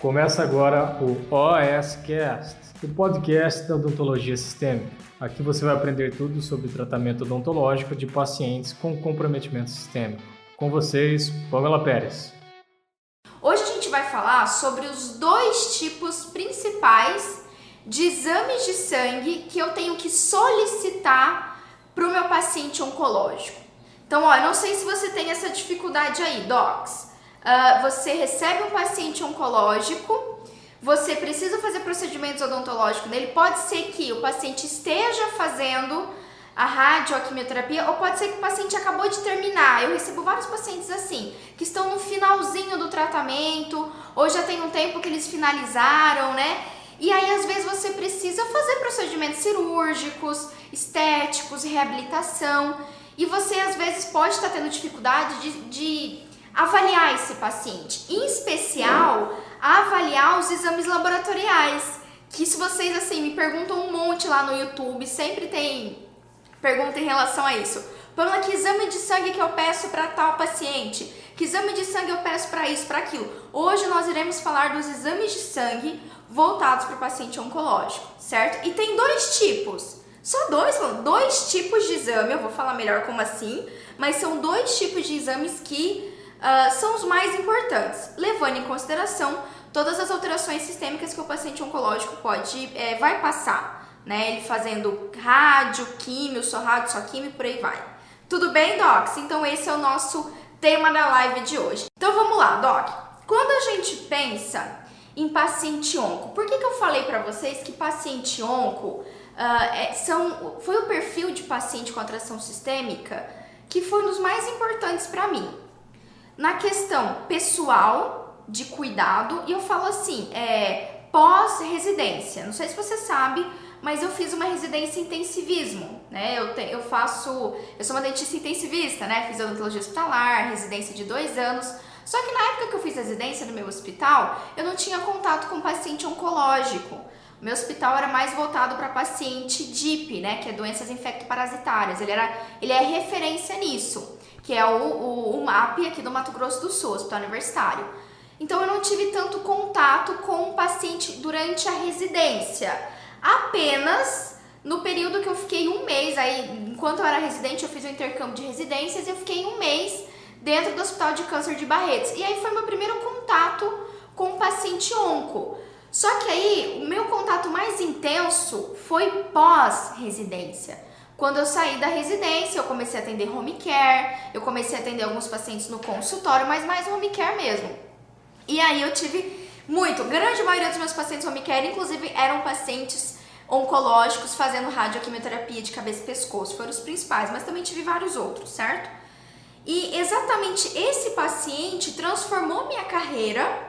Começa agora o OSCast, o podcast da odontologia sistêmica. Aqui você vai aprender tudo sobre tratamento odontológico de pacientes com comprometimento sistêmico. Com vocês, Pamela Pérez. Hoje a gente vai falar sobre os dois tipos principais de exames de sangue que eu tenho que solicitar para o meu paciente oncológico. Então, ó, eu não sei se você tem essa dificuldade aí, docs. Uh, você recebe um paciente oncológico, você precisa fazer procedimentos odontológicos nele. Pode ser que o paciente esteja fazendo a radioquimioterapia, ou pode ser que o paciente acabou de terminar. Eu recebo vários pacientes assim, que estão no finalzinho do tratamento, ou já tem um tempo que eles finalizaram, né? E aí, às vezes, você precisa fazer procedimentos cirúrgicos, estéticos, reabilitação. E você às vezes pode estar tendo dificuldade de, de avaliar esse paciente, em especial avaliar os exames laboratoriais. Que se vocês assim me perguntam um monte lá no YouTube, sempre tem pergunta em relação a isso. Pamela, que exame de sangue que eu peço para tal paciente? Que exame de sangue eu peço para isso, para aquilo? Hoje nós iremos falar dos exames de sangue voltados para o paciente oncológico, certo? E tem dois tipos. Só dois, dois tipos de exame, eu vou falar melhor como assim, mas são dois tipos de exames que uh, são os mais importantes, levando em consideração todas as alterações sistêmicas que o paciente oncológico pode, é, vai passar, né? Ele fazendo rádio, químio, só rádio, só químio, por aí vai. Tudo bem, Docs? Então esse é o nosso tema da live de hoje. Então vamos lá, Doc. Quando a gente pensa em paciente onco, por que, que eu falei para vocês que paciente onco uh, é, são, foi o perfil de paciente com atração sistêmica que foi um dos mais importantes para mim. Na questão pessoal, de cuidado, e eu falo assim, é, pós-residência. Não sei se você sabe, mas eu fiz uma residência em intensivismo, né? Eu, te, eu faço, eu sou uma dentista intensivista, né? Fiz odontologia hospitalar, residência de dois anos. Só que na época que eu fiz residência no meu hospital, eu não tinha contato com paciente oncológico. Meu hospital era mais voltado para paciente DIP, né, que é doenças infectoparasitárias. Ele, era, ele é referência nisso, que é o, o, o MAP aqui do Mato Grosso do Sul, Hospital Universitário. Então eu não tive tanto contato com o paciente durante a residência. Apenas no período que eu fiquei um mês, aí enquanto eu era residente, eu fiz o um intercâmbio de residências e eu fiquei um mês dentro do Hospital de Câncer de Barretos. E aí foi meu primeiro contato com o paciente onco. Só que aí o meu contato mais intenso foi pós-residência. Quando eu saí da residência, eu comecei a atender home care, eu comecei a atender alguns pacientes no consultório, mas mais home care mesmo. E aí eu tive muito, grande maioria dos meus pacientes home care, inclusive, eram pacientes oncológicos fazendo radioquimioterapia de cabeça e pescoço, foram os principais, mas também tive vários outros, certo? E exatamente esse paciente transformou minha carreira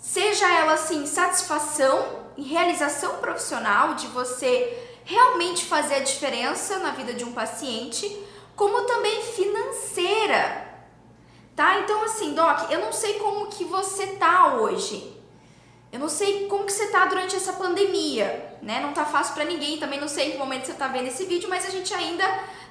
seja ela assim satisfação realização profissional de você realmente fazer a diferença na vida de um paciente, como também financeira. Tá? Então assim, doc, eu não sei como que você tá hoje. Eu não sei como que você tá durante essa pandemia, né? Não tá fácil para ninguém, também não sei em que momento você tá vendo esse vídeo, mas a gente ainda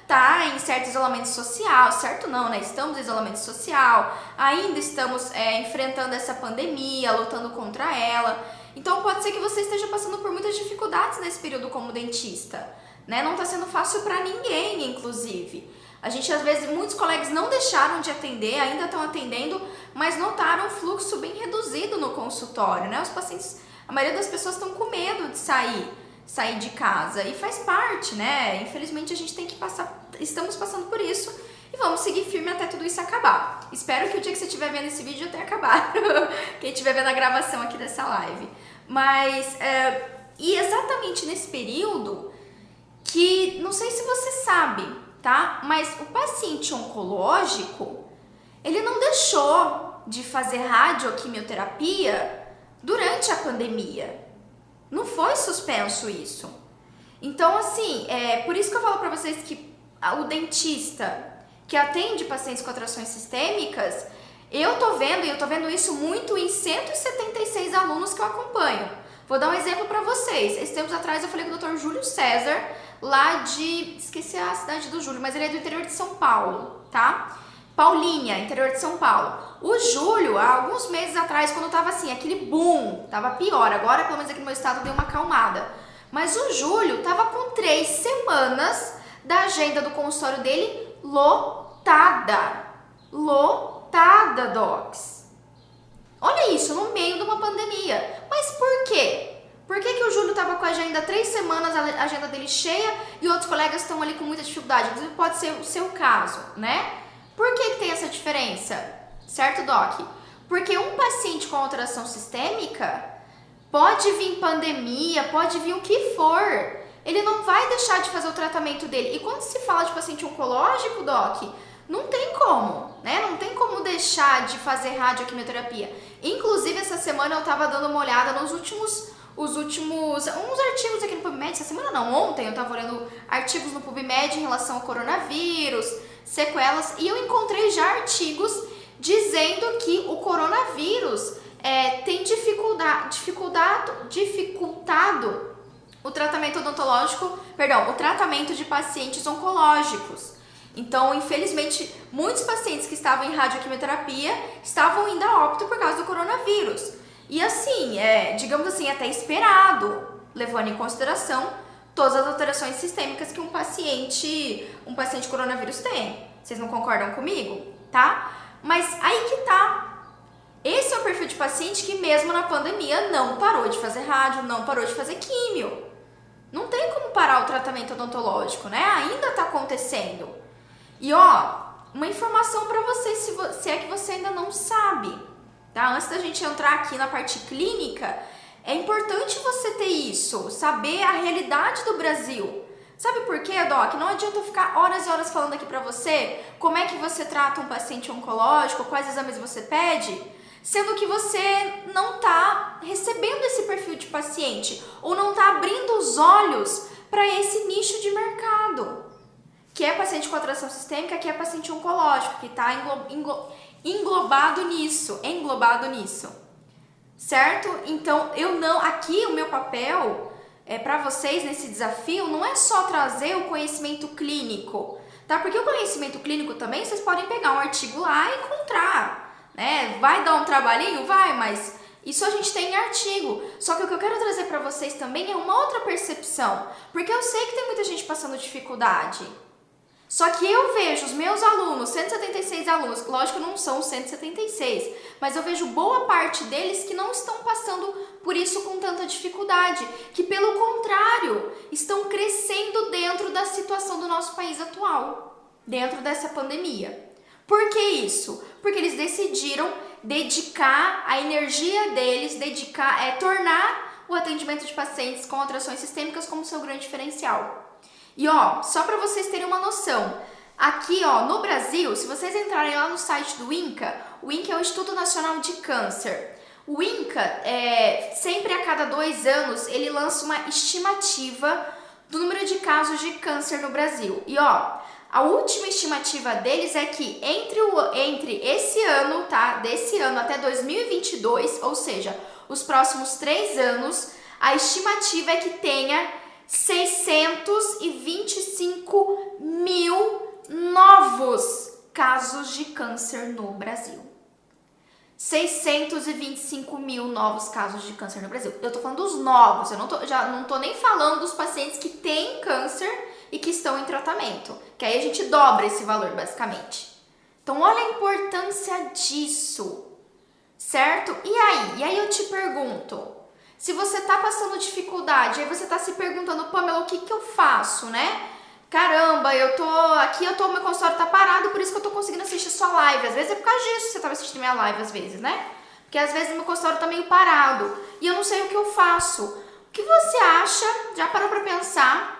tá em certo isolamento social, certo não, né? Estamos em isolamento social, ainda estamos é, enfrentando essa pandemia, lutando contra ela. Então pode ser que você esteja passando por muitas dificuldades nesse período como dentista, né? Não tá sendo fácil para ninguém, inclusive. A gente às vezes muitos colegas não deixaram de atender, ainda estão atendendo, mas notaram um fluxo bem reduzido no consultório, né? Os pacientes, a maioria das pessoas estão com medo de sair sair de casa e faz parte, né? Infelizmente a gente tem que passar, estamos passando por isso e vamos seguir firme até tudo isso acabar. Espero que o dia que você estiver vendo esse vídeo tenha acabado, quem estiver vendo a gravação aqui dessa live. Mas, é, e exatamente nesse período que, não sei se você sabe, tá? Mas o paciente oncológico, ele não deixou de fazer radioquimioterapia durante a pandemia. Não foi suspenso isso. Então, assim, é por isso que eu falo para vocês que o dentista que atende pacientes com atrações sistêmicas, eu tô vendo, e eu tô vendo isso muito em 176 alunos que eu acompanho. Vou dar um exemplo para vocês. Esses tempos atrás eu falei com o Dr. Júlio César, lá de. esqueci a cidade do Júlio, mas ele é do interior de São Paulo, tá? Paulínia, interior de São Paulo. O Júlio, há alguns meses atrás, quando tava assim, aquele boom, tava pior. Agora, pelo menos aqui no meu estado, deu uma acalmada. Mas o Júlio tava com três semanas da agenda do consultório dele lotada. Lotada, docs. Olha isso, no meio de uma pandemia. Mas por quê? Por que, que o Júlio estava com a agenda três semanas, a agenda dele cheia, e outros colegas estão ali com muita dificuldade? Inclusive pode ser o seu caso, né? Por que, que tem essa diferença? Certo, Doc? Porque um paciente com alteração sistêmica pode vir pandemia, pode vir o que for. Ele não vai deixar de fazer o tratamento dele. E quando se fala de paciente oncológico, Doc, não tem como, né? Não tem como deixar de fazer radioquimioterapia. Inclusive, essa semana eu tava dando uma olhada nos últimos os últimos uns artigos aqui no PubMed, essa semana não, ontem eu tava olhando artigos no PubMed em relação ao coronavírus, sequelas, e eu encontrei já artigos dizendo que o coronavírus é, tem dificuldade, dificuldade, dificultado o tratamento odontológico, perdão, o tratamento de pacientes oncológicos. Então, infelizmente, muitos pacientes que estavam em radioquimioterapia estavam indo a óbito por causa do coronavírus. E assim, é, digamos assim, até esperado, levando em consideração todas as alterações sistêmicas que um paciente, um paciente coronavírus tem. Vocês não concordam comigo? Tá? Mas aí que tá. Esse é o perfil de paciente que mesmo na pandemia não parou de fazer rádio, não parou de fazer químio. Não tem como parar o tratamento odontológico, né? Ainda tá acontecendo. E ó, uma informação para vocês se, se é que você ainda não sabe, tá? Antes da gente entrar aqui na parte clínica, é importante você ter isso, saber a realidade do Brasil. Sabe por quê, Doc? Não adianta eu ficar horas e horas falando aqui pra você como é que você trata um paciente oncológico, quais exames você pede, sendo que você não tá recebendo esse perfil de paciente ou não tá abrindo os olhos para esse nicho de mercado que é paciente com atração sistêmica, que é paciente oncológico, que está englo englo englobado nisso, englobado nisso. Certo? Então, eu não, aqui o meu papel é para vocês nesse desafio não é só trazer o conhecimento clínico, tá? Porque o conhecimento clínico também vocês podem pegar um artigo lá e encontrar, né? Vai dar um trabalhinho, vai, mas isso a gente tem em artigo. Só que o que eu quero trazer para vocês também é uma outra percepção, porque eu sei que tem muita gente passando dificuldade. Só que eu vejo os meus alunos, 176 alunos, lógico não são 176, mas eu vejo boa parte deles que não estão passando por isso com tanta dificuldade, que pelo contrário, estão crescendo dentro da situação do nosso país atual, dentro dessa pandemia. Por que isso? Porque eles decidiram dedicar a energia deles, dedicar, é tornar o atendimento de pacientes com alterações sistêmicas como seu grande diferencial. E ó, só para vocês terem uma noção, aqui ó, no Brasil, se vocês entrarem lá no site do INCA, o INCA é o Instituto Nacional de Câncer. O INCA, é, sempre a cada dois anos, ele lança uma estimativa do número de casos de câncer no Brasil. E ó, a última estimativa deles é que entre, o, entre esse ano, tá? Desse ano até 2022, ou seja, os próximos três anos, a estimativa é que tenha 625 mil novos casos de câncer no Brasil. 625 mil novos casos de câncer no Brasil. Eu tô falando dos novos, eu não tô, já não tô nem falando dos pacientes que têm câncer e que estão em tratamento, que aí a gente dobra esse valor basicamente. Então olha a importância disso, certo? E aí? E aí eu te pergunto, se você tá passando dificuldade, aí você tá se perguntando, Pamela, o que que eu faço, né? Caramba, eu tô aqui, eu tô, meu consultório tá parado, por isso que eu tô conseguindo assistir sua live. Às vezes é por causa disso você tava assistindo minha live, às vezes, né? Porque às vezes meu consultório tá meio parado e eu não sei o que eu faço. O que você acha? Já parou para pensar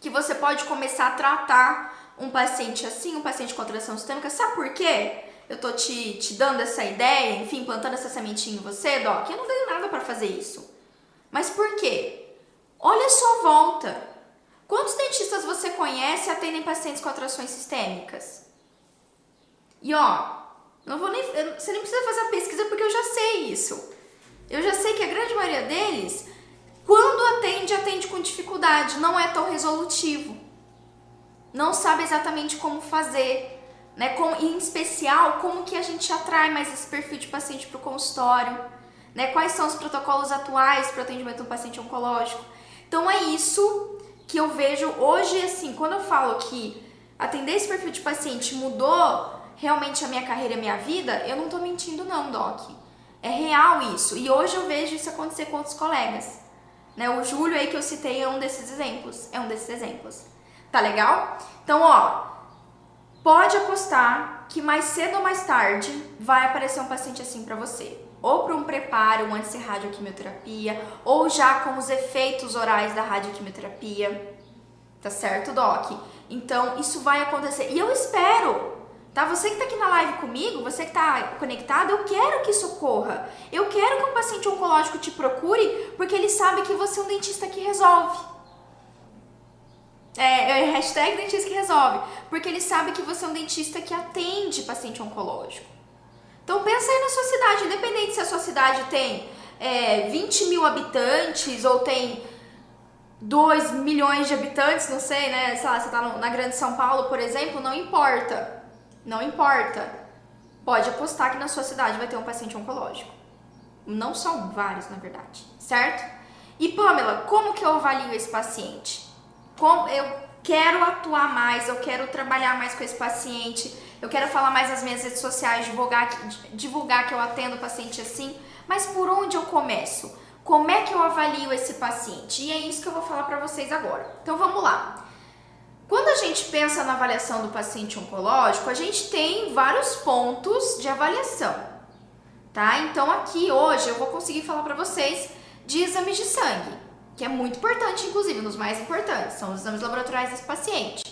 que você pode começar a tratar um paciente assim, um paciente com alteração sistêmica? Sabe por quê? eu tô te, te dando essa ideia, enfim, plantando essa sementinha em você, Doc, eu não tenho nada para fazer isso. Mas por quê? Olha a sua volta. Quantos dentistas você conhece atendem pacientes com atrações sistêmicas? E ó, não vou nem, você nem precisa fazer a pesquisa porque eu já sei isso. Eu já sei que a grande maioria deles, quando atende, atende com dificuldade, não é tão resolutivo. Não sabe exatamente como fazer né? Com, em especial, como que a gente atrai mais esse perfil de paciente para o consultório, né? Quais são os protocolos atuais para o atendimento do paciente oncológico. Então é isso que eu vejo hoje, assim, quando eu falo que atender esse perfil de paciente mudou realmente a minha carreira e a minha vida, eu não tô mentindo não, Doc. É real isso. E hoje eu vejo isso acontecer com outros colegas. Né? O Júlio aí que eu citei é um desses exemplos. É um desses exemplos. Tá legal? Então, ó, pode apostar que mais cedo ou mais tarde vai aparecer um paciente assim para você. Ou para um preparo antes de radioquimioterapia, ou já com os efeitos orais da radioquimioterapia. Tá certo, Doc? Então, isso vai acontecer. E eu espero Tá? Você que está aqui na live comigo, você que está conectado, eu quero que isso ocorra. Eu quero que um paciente oncológico te procure porque ele sabe que você é um dentista que resolve. É, é hashtag dentista que resolve. Porque ele sabe que você é um dentista que atende paciente oncológico. Então pensa aí na sua cidade, independente se a sua cidade tem é, 20 mil habitantes ou tem 2 milhões de habitantes, não sei, né? Sei lá, você está na Grande São Paulo, por exemplo, não importa. Não importa. Pode apostar que na sua cidade vai ter um paciente oncológico. Não são vários, na verdade, certo? E Pamela, como que eu avalio esse paciente? Como eu quero atuar mais, eu quero trabalhar mais com esse paciente, eu quero falar mais nas minhas redes sociais, divulgar, divulgar que eu atendo paciente assim, mas por onde eu começo? Como é que eu avalio esse paciente? E é isso que eu vou falar para vocês agora. Então vamos lá. Quando a gente pensa na avaliação do paciente oncológico, a gente tem vários pontos de avaliação, tá? Então aqui hoje eu vou conseguir falar para vocês de exames de sangue, que é muito importante, inclusive, dos mais importantes, são os exames laboratoriais desse paciente.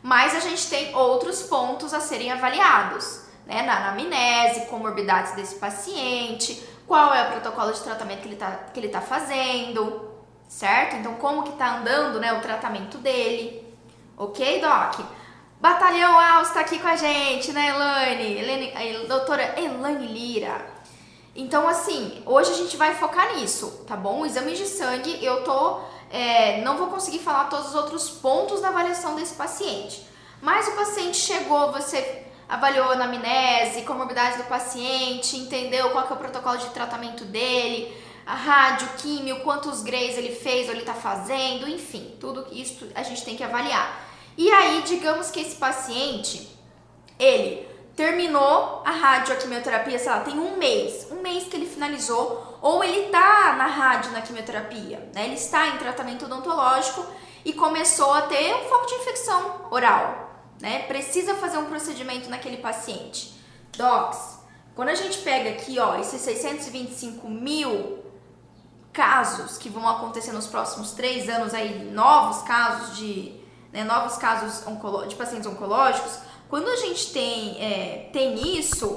Mas a gente tem outros pontos a serem avaliados, né? Na anamnese, comorbidades desse paciente, qual é o protocolo de tratamento que ele está que ele tá fazendo, certo? Então, como que tá andando, né, o tratamento dele. Ok, Doc? Batalhão Alves está aqui com a gente, né, Elaine? Elaine a doutora Elaine Lira. Então, assim, hoje a gente vai focar nisso, tá bom? Exames de sangue, eu tô. É, não vou conseguir falar todos os outros pontos da avaliação desse paciente. Mas o paciente chegou, você avaliou a anamnese, comorbidade do paciente, entendeu qual que é o protocolo de tratamento dele, a rádio, químio, quantos grays ele fez ou ele está fazendo, enfim, tudo isso a gente tem que avaliar. E aí, digamos que esse paciente, ele terminou a radioquimioterapia, sei lá, tem um mês, um mês que ele finalizou, ou ele tá na rádio na quimioterapia, né? Ele está em tratamento odontológico e começou a ter um foco de infecção oral, né? Precisa fazer um procedimento naquele paciente. Docs, quando a gente pega aqui, ó, esses 625 mil casos que vão acontecer nos próximos três anos aí, novos casos de né, novos casos de pacientes oncológicos, quando a gente tem, é, tem isso,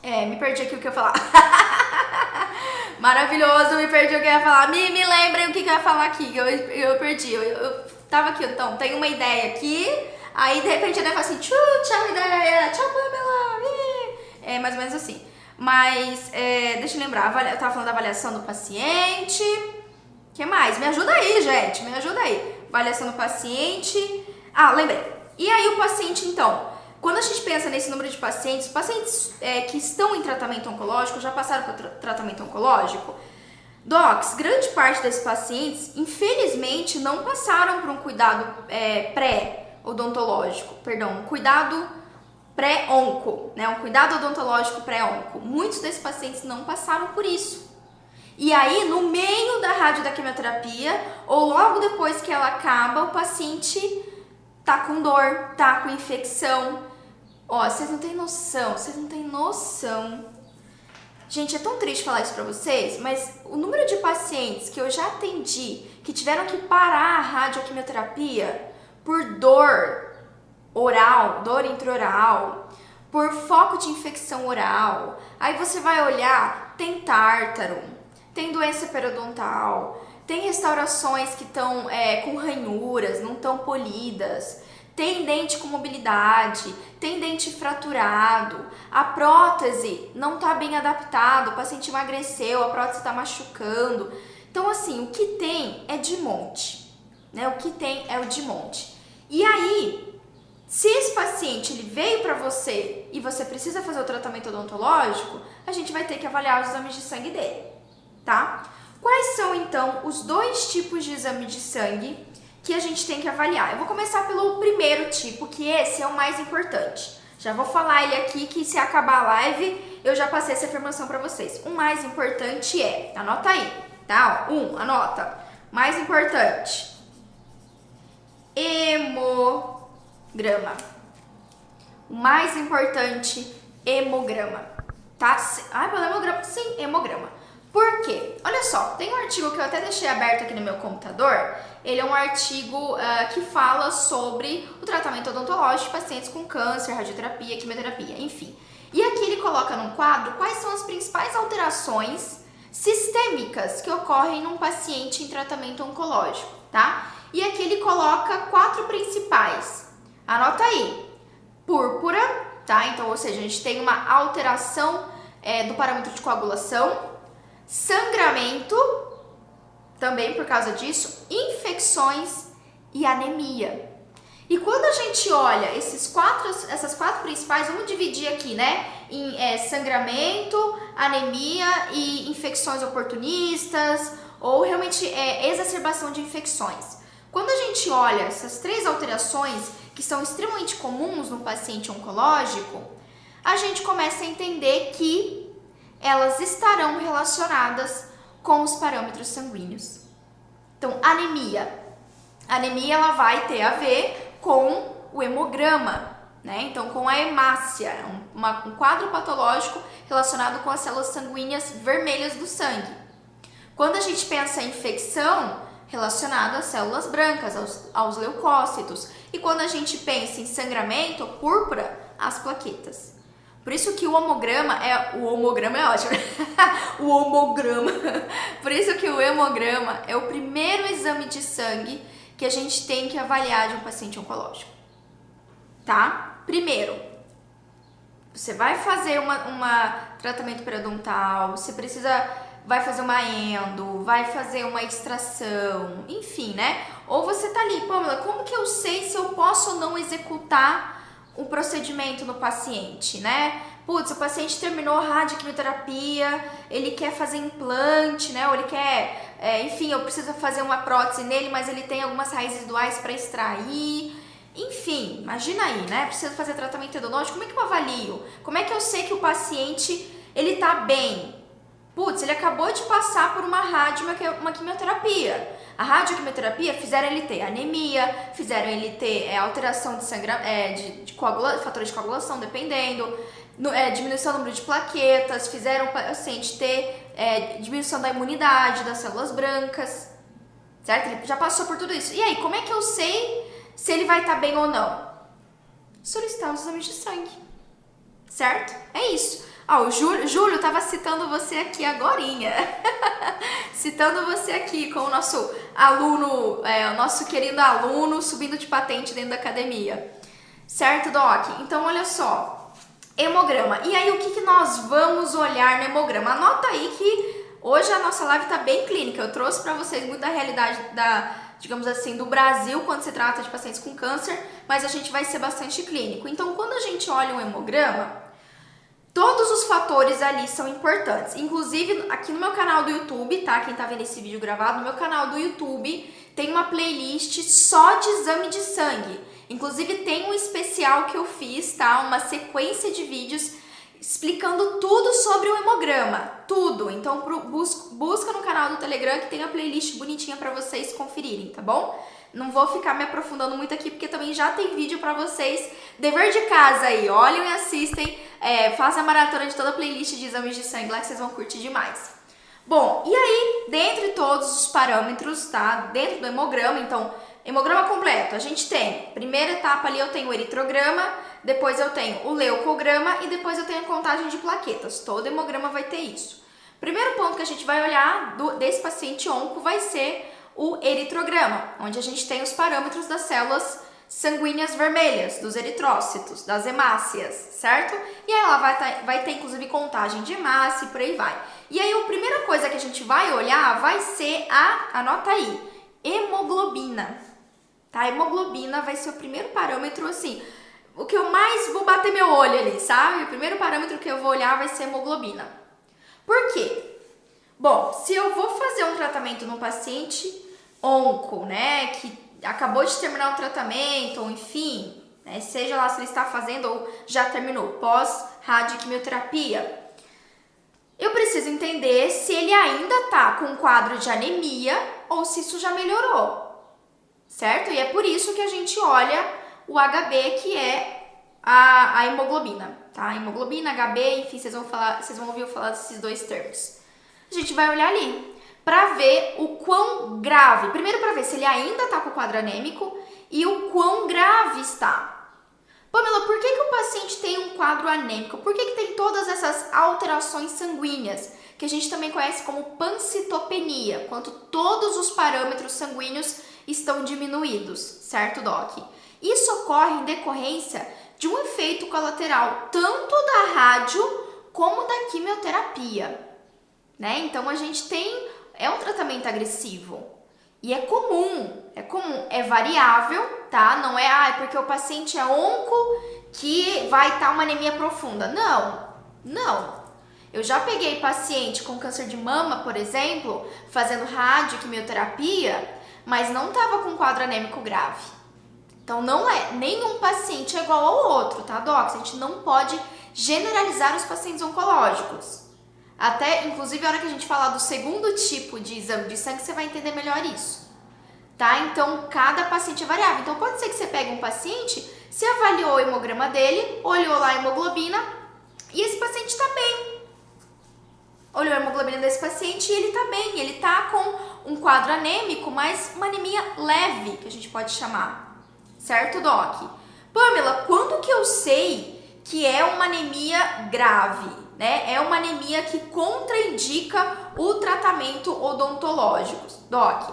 é, me perdi aqui o que eu ia falar. Maravilhoso, me perdi o que eu ia falar. Me, me lembrem o que, que eu ia falar aqui, eu, eu perdi. Eu, eu tava aqui, então, tem uma ideia aqui, aí de repente eu devo assim, tchau, tchau, ideia, tchau, Pamela. É mais ou menos assim. Mas, é, deixa eu lembrar, eu tava falando da avaliação do paciente. O que mais? Me ajuda aí, gente, me ajuda aí avaliação do paciente. Ah, lembrei. E aí o paciente, então, quando a gente pensa nesse número de pacientes, pacientes é, que estão em tratamento oncológico, já passaram por tra tratamento oncológico, docs, grande parte desses pacientes, infelizmente, não passaram por um cuidado é, pré-odontológico, perdão, um cuidado pré-onco, né, um cuidado odontológico pré-onco. Muitos desses pacientes não passaram por isso. E aí, no meio da rádio da quimioterapia, ou logo depois que ela acaba, o paciente tá com dor, tá com infecção. Ó, vocês não têm noção, vocês não têm noção. Gente, é tão triste falar isso pra vocês, mas o número de pacientes que eu já atendi que tiveram que parar a radioquimioterapia por dor oral, dor intraoral, por foco de infecção oral. Aí você vai olhar, tem tártaro, tem doença periodontal, tem restaurações que estão é, com ranhuras, não estão polidas, tem dente com mobilidade, tem dente fraturado, a prótese não está bem adaptada, o paciente emagreceu, a prótese está machucando. Então, assim, o que tem é de monte, né? O que tem é o de monte. E aí, Se esse paciente ele veio para você e você precisa fazer o tratamento odontológico, a gente vai ter que avaliar os exames de sangue dele, tá? Quais são então os dois tipos de exame de sangue que a gente tem que avaliar? Eu vou começar pelo primeiro tipo, que esse é o mais importante. Já vou falar ele aqui que se acabar a live, eu já passei essa informação para vocês. O mais importante é, anota aí, tá? Um, anota. Mais importante. Hemograma. O mais importante, hemograma. Tá? Ah, pelo hemograma? Sim, hemograma. Por quê? Olha só, tem um artigo que eu até deixei aberto aqui no meu computador. Ele é um artigo uh, que fala sobre o tratamento odontológico de pacientes com câncer, radioterapia, quimioterapia, enfim. E aqui ele coloca num quadro quais são as principais alterações sistêmicas que ocorrem num paciente em tratamento oncológico, tá? E aqui ele coloca quatro principais. Anota aí. Púrpura, tá? Então, ou seja, a gente tem uma alteração é, do parâmetro de coagulação sangramento, também por causa disso, infecções e anemia. E quando a gente olha esses quatro, essas quatro principais, vamos dividir aqui, né? Em é, sangramento, anemia e infecções oportunistas, ou realmente é, exacerbação de infecções. Quando a gente olha essas três alterações que são extremamente comuns no paciente oncológico, a gente começa a entender que elas estarão relacionadas com os parâmetros sanguíneos. Então, anemia. A anemia ela vai ter a ver com o hemograma, né? Então, com a hemácia, é uma, um quadro patológico relacionado com as células sanguíneas vermelhas do sangue. Quando a gente pensa em infecção, relacionado às células brancas, aos, aos leucócitos. E quando a gente pensa em sangramento, púrpura, as plaquetas. Por isso que o homograma é o homograma é ótimo. o homograma. Por isso que o hemograma é o primeiro exame de sangue que a gente tem que avaliar de um paciente oncológico. Tá? Primeiro, você vai fazer uma, uma tratamento periodontal, você precisa vai fazer uma endo, vai fazer uma extração, enfim, né? Ou você tá ali, Pamela, como que eu sei se eu posso ou não executar o procedimento no paciente, né? Putz, o paciente terminou a radioquimioterapia, ele quer fazer implante, né? Ou ele quer, é, enfim, eu preciso fazer uma prótese nele, mas ele tem algumas raízes duais para extrair. Enfim, imagina aí, né? Preciso fazer tratamento endodôntico, como é que eu avalio? Como é que eu sei que o paciente ele tá bem? Putz, ele acabou de passar por uma rádio, uma quimioterapia. A radioquimioterapia fizeram ele ter anemia, fizeram ele ter é, alteração de, sangra, é, de, de coagula, fatores de coagulação, dependendo, no, é, diminuição do número de plaquetas, fizeram o paciente ter é, diminuição da imunidade das células brancas, certo? Ele já passou por tudo isso. E aí, como é que eu sei se ele vai estar tá bem ou não? Solicitar os exames de sangue, certo? É isso. Ó, o Júlio, Júlio tava citando você aqui agorinha. citando você aqui com o nosso aluno, é, o nosso querido aluno subindo de patente dentro da academia. Certo, Doc? Então, olha só. Hemograma. E aí, o que, que nós vamos olhar no hemograma? Anota aí que hoje a nossa live tá bem clínica. Eu trouxe para vocês muito da realidade da, digamos assim, do Brasil quando se trata de pacientes com câncer, mas a gente vai ser bastante clínico. Então, quando a gente olha o hemograma, Todos os fatores ali são importantes. Inclusive, aqui no meu canal do YouTube, tá? Quem tá vendo esse vídeo gravado, no meu canal do YouTube tem uma playlist só de exame de sangue. Inclusive, tem um especial que eu fiz, tá? Uma sequência de vídeos explicando tudo sobre o hemograma. Tudo. Então, busca no canal do Telegram que tem a playlist bonitinha para vocês conferirem, tá bom? Não vou ficar me aprofundando muito aqui, porque também já tem vídeo para vocês. Dever de casa aí, olhem e assistem. É, façam a maratona de toda a playlist de exames de sangue lá que vocês vão curtir demais. Bom, e aí, dentre todos os parâmetros, tá? Dentro do hemograma, então, hemograma completo, a gente tem, primeira etapa ali eu tenho o eritrograma, depois eu tenho o leucograma e depois eu tenho a contagem de plaquetas. Todo hemograma vai ter isso. Primeiro ponto que a gente vai olhar do, desse paciente onco vai ser o eritrograma, onde a gente tem os parâmetros das células sanguíneas vermelhas, dos eritrócitos, das hemácias, certo? E aí ela vai, tá, vai ter inclusive contagem de hemácia e por aí vai. E aí a primeira coisa que a gente vai olhar vai ser a, anota aí, hemoglobina. tá? A hemoglobina vai ser o primeiro parâmetro, assim, o que eu mais vou bater meu olho ali, sabe? O primeiro parâmetro que eu vou olhar vai ser hemoglobina. Por quê? Bom, se eu vou fazer um tratamento num paciente onco, né, que acabou de terminar o tratamento, ou enfim, né, seja lá se ele está fazendo ou já terminou, pós-radioquimioterapia, eu preciso entender se ele ainda está com um quadro de anemia ou se isso já melhorou, certo? E é por isso que a gente olha o HB, que é a, a hemoglobina, tá? Hemoglobina, HB, enfim, vocês vão, falar, vocês vão ouvir eu falar desses dois termos. A gente vai olhar ali para ver o quão grave, primeiro para ver se ele ainda está com o quadro anêmico e o quão grave está. Pamela, por que, que o paciente tem um quadro anêmico? Por que, que tem todas essas alterações sanguíneas, que a gente também conhece como pancitopenia, quando todos os parâmetros sanguíneos estão diminuídos, certo, Doc? Isso ocorre em decorrência de um efeito colateral tanto da rádio como da quimioterapia, né? Então a gente tem é um tratamento agressivo e é comum, é comum, é variável, tá? Não é ah, é porque o paciente é onco que vai estar tá uma anemia profunda. Não, não. Eu já peguei paciente com câncer de mama, por exemplo, fazendo rádio quimioterapia, mas não estava com quadro anêmico grave. Então não é, nenhum paciente é igual ao outro, tá, doc? A gente não pode generalizar os pacientes oncológicos. Até, inclusive, a hora que a gente falar do segundo tipo de exame de sangue, você vai entender melhor isso. Tá? Então, cada paciente é variável. Então, pode ser que você pegue um paciente, você avaliou o hemograma dele, olhou lá a hemoglobina e esse paciente está bem. Olhou a hemoglobina desse paciente e ele está bem. Ele está com um quadro anêmico, mas uma anemia leve, que a gente pode chamar certo, Doc? Pamela, quando que eu sei que é uma anemia grave? Né? É uma anemia que contraindica o tratamento odontológico. Doc,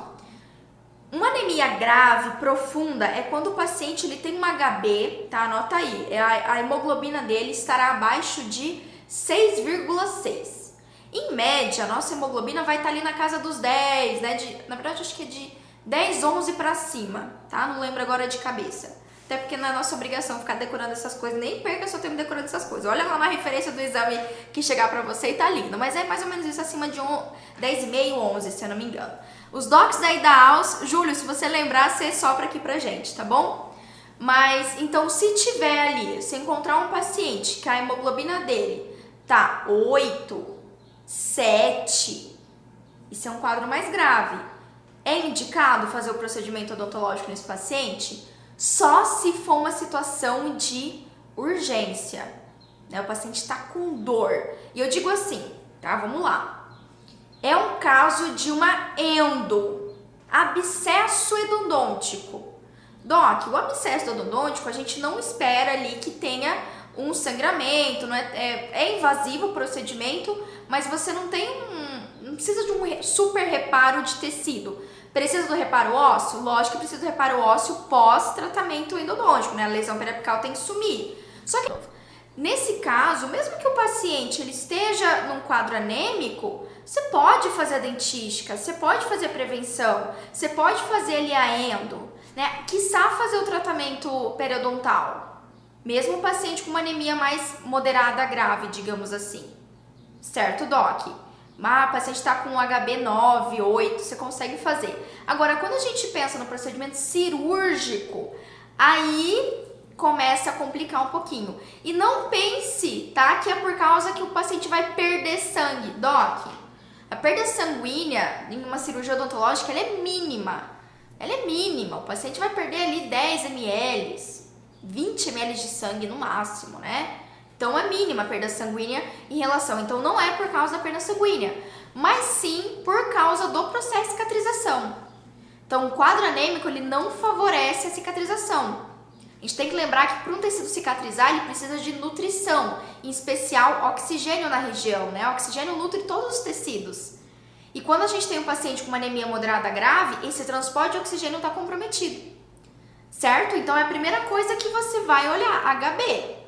uma anemia grave, profunda, é quando o paciente ele tem uma HB, tá? Anota aí, é a, a hemoglobina dele estará abaixo de 6,6. Em média, a nossa hemoglobina vai estar ali na casa dos 10, né? De, na verdade, acho que é de 10, 11 para cima, tá? Não lembro agora de cabeça. Até porque não é nossa obrigação ficar decorando essas coisas, nem perca seu tempo decorando essas coisas. Olha lá na referência do exame que chegar para você e tá lindo. Mas é mais ou menos isso, acima de 10,5, 11, se eu não me engano. Os docs da IDAAUS, Júlio, se você lembrar, você sopra aqui pra gente, tá bom? Mas, então, se tiver ali, se encontrar um paciente que a hemoglobina dele tá 8, 7, isso é um quadro mais grave é indicado fazer o procedimento odontológico nesse paciente só se for uma situação de urgência. Né? O paciente está com dor. E eu digo assim, tá? Vamos lá. É um caso de uma endo, abscesso endodôntico. Doc, o abscesso endodôntico a gente não espera ali que tenha um sangramento, não é, é, é invasivo o procedimento, mas você não tem um, não precisa de um super reparo de tecido. Precisa do reparo ósseo? Lógico que precisa do reparo ósseo pós-tratamento endodôntico, né? A lesão periapical tem que sumir. Só que nesse caso, mesmo que o paciente ele esteja num quadro anêmico, você pode fazer a dentística, você pode fazer a prevenção, você pode fazer ali a endo, né? Quiçá fazer o tratamento periodontal. Mesmo o paciente com uma anemia mais moderada grave, digamos assim. Certo, Doc? Ah, o paciente está com um HB 9, 8, você consegue fazer. Agora, quando a gente pensa no procedimento cirúrgico, aí começa a complicar um pouquinho. E não pense, tá, que é por causa que o paciente vai perder sangue. Doc, a perda sanguínea em uma cirurgia odontológica ela é mínima. Ela é mínima. O paciente vai perder ali 10 ml, 20 ml de sangue no máximo, né? Então é mínima a perda sanguínea em relação. Então não é por causa da perda sanguínea, mas sim por causa do processo de cicatrização. Então o quadro anêmico ele não favorece a cicatrização. A gente tem que lembrar que para um tecido cicatrizar ele precisa de nutrição, em especial oxigênio na região, né? O oxigênio nutre todos os tecidos. E quando a gente tem um paciente com uma anemia moderada grave, esse transporte de oxigênio está comprometido. Certo? Então é a primeira coisa que você vai olhar, HB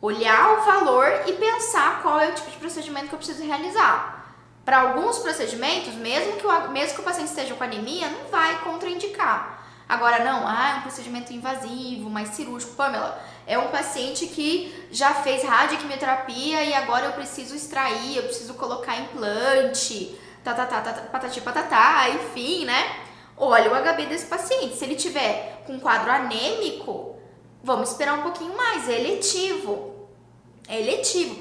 olhar o valor e pensar qual é o tipo de procedimento que eu preciso realizar. Para alguns procedimentos, mesmo que, o, mesmo que o paciente esteja com anemia, não vai contraindicar. Agora, não, ah, é um procedimento invasivo, mais cirúrgico. Pamela, é um paciente que já fez radioquimioterapia e agora eu preciso extrair, eu preciso colocar implante, tá, tá, tá, tá, patati patatá, enfim, né? Olha o HB desse paciente. Se ele tiver com quadro anêmico, vamos esperar um pouquinho mais, é eletivo. É eletivo,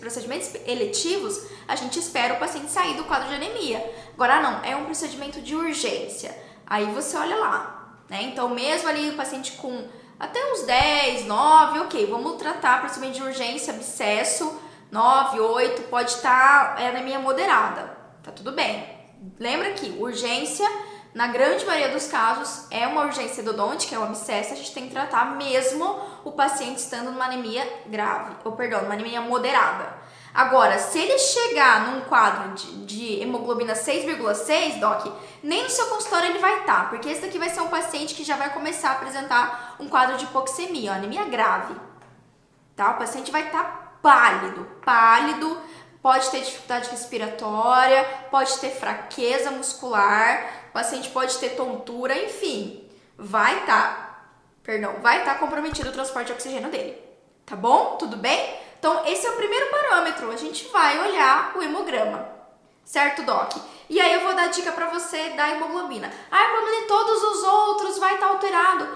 procedimentos eletivos, a gente espera o paciente sair do quadro de anemia. Agora não, é um procedimento de urgência. Aí você olha lá, né? Então, mesmo ali o paciente com até uns 10, 9, ok, vamos tratar procedimento de urgência, abscesso, 9, 8, pode estar tá, é anemia moderada, tá tudo bem. Lembra que urgência, na grande maioria dos casos, é uma urgência endodôntica, é um abscesso, a gente tem que tratar mesmo o paciente estando numa anemia grave, ou perdão, numa anemia moderada. Agora, se ele chegar num quadro de, de hemoglobina 6,6, Doc, nem no seu consultório ele vai estar, tá, porque esse daqui vai ser um paciente que já vai começar a apresentar um quadro de hipoxemia, uma anemia grave. Tá? O paciente vai estar tá pálido, pálido, pode ter dificuldade respiratória, pode ter fraqueza muscular, paciente pode ter tontura, enfim, vai estar, tá, perdão, vai estar tá comprometido o transporte de oxigênio dele. Tá bom? Tudo bem? Então, esse é o primeiro parâmetro. A gente vai olhar o hemograma. Certo, Doc? E aí eu vou dar dica para você da hemoglobina. Ah, problema de todos os outros vai estar tá alterado.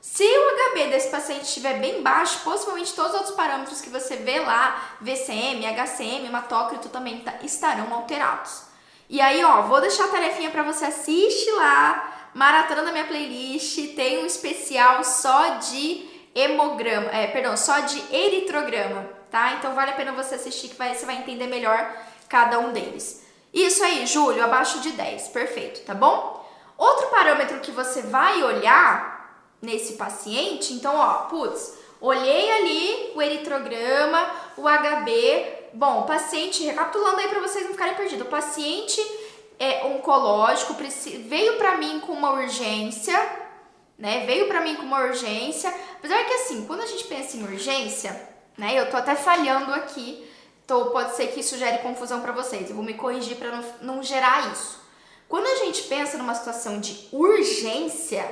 Se o HB desse paciente estiver bem baixo, possivelmente todos os outros parâmetros que você vê lá, VCM, HCM, hematócrito também tá, estarão alterados. E aí, ó, vou deixar a tarefinha para você assistir lá, maratona da minha playlist, tem um especial só de hemograma, é, perdão, só de eritrograma tá? Então vale a pena você assistir que vai, você vai entender melhor cada um deles. Isso aí, Júlio, abaixo de 10, perfeito, tá bom? Outro parâmetro que você vai olhar nesse paciente, então, ó, putz, olhei ali o eritrograma, o HB. Bom, paciente, recapitulando aí para vocês não ficarem perdidos, o paciente é oncológico veio para mim com uma urgência, né? Veio para mim com uma urgência. Apesar que assim, quando a gente pensa em urgência, né? Eu tô até falhando aqui, então pode ser que isso gere confusão para vocês. Eu vou me corrigir para não, não gerar isso. Quando a gente pensa numa situação de urgência,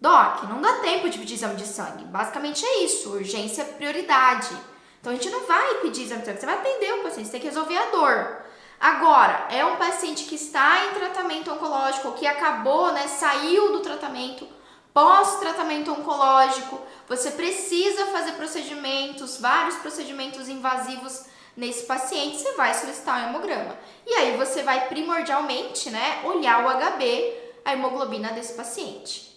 Doc, não dá tempo de pedir exame de sangue. Basicamente é isso, urgência é prioridade. Então a gente não vai pedir exame sangue, você vai atender o paciente, você tem que resolver a dor. Agora, é um paciente que está em tratamento oncológico, que acabou, né, saiu do tratamento, pós-tratamento oncológico, você precisa fazer procedimentos, vários procedimentos invasivos nesse paciente, você vai solicitar um hemograma. E aí você vai primordialmente, né, olhar o HB, a hemoglobina desse paciente.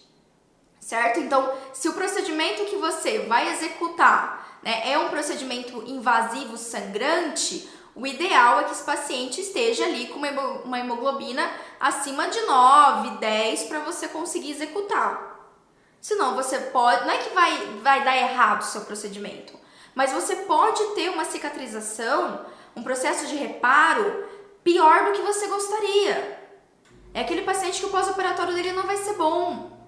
Certo? Então, se o procedimento que você vai executar né, é um procedimento invasivo sangrante, o ideal é que esse paciente esteja ali com uma hemoglobina acima de 9, 10 para você conseguir executar. Senão você pode. Não é que vai, vai dar errado o seu procedimento, mas você pode ter uma cicatrização, um processo de reparo pior do que você gostaria. É aquele paciente que o pós-operatório dele não vai ser bom,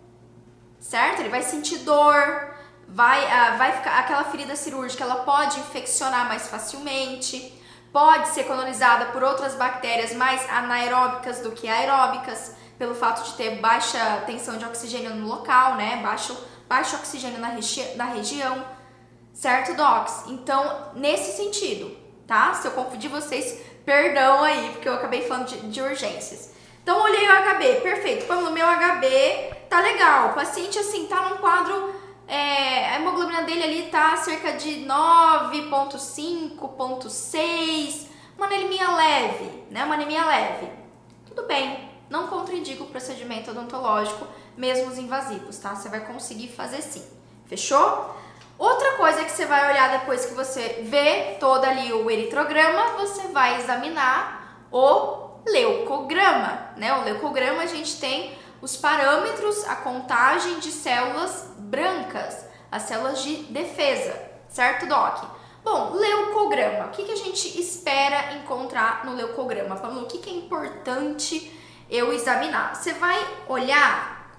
certo? Ele vai sentir dor, vai, uh, vai ficar aquela ferida cirúrgica, ela pode infeccionar mais facilmente, pode ser colonizada por outras bactérias mais anaeróbicas do que aeróbicas pelo fato de ter baixa tensão de oxigênio no local, né? Baixo, baixo oxigênio na, regi na região, certo, docs? Então, nesse sentido, tá? Se eu confundi vocês, perdão aí, porque eu acabei falando de, de urgências. Então, olhei o HB, perfeito. Pô, meu HB tá legal. O paciente, assim, tá num quadro. É, a hemoglobina dele ali tá cerca de 9,5,6. Uma anemia leve, né? Uma anemia leve. Tudo bem, não contraindica o procedimento odontológico, mesmo os invasivos, tá? Você vai conseguir fazer sim. Fechou? Outra coisa que você vai olhar depois que você vê todo ali o eritrograma, você vai examinar o leucograma, né? O leucograma a gente tem os parâmetros, a contagem de células brancas, as células de defesa, certo, Doc? Bom, leucograma. O que, que a gente espera encontrar no leucograma? Vamos, o que, que é importante eu examinar. Você vai olhar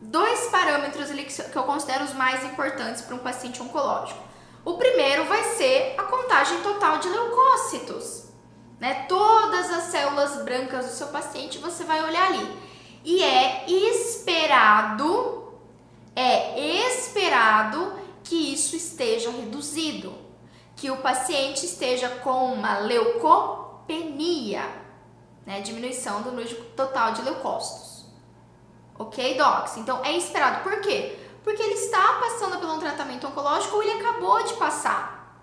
dois parâmetros ali que eu considero os mais importantes para um paciente oncológico. O primeiro vai ser a contagem total de leucócitos, né? Todas as células brancas do seu paciente você vai olhar ali. E é esperado, é esperado que isso esteja reduzido, que o paciente esteja com uma leucopenia, né, diminuição do número total de leucócitos. Ok, docs? Então é esperado. Por quê? Porque ele está passando por um tratamento oncológico ou ele acabou de passar.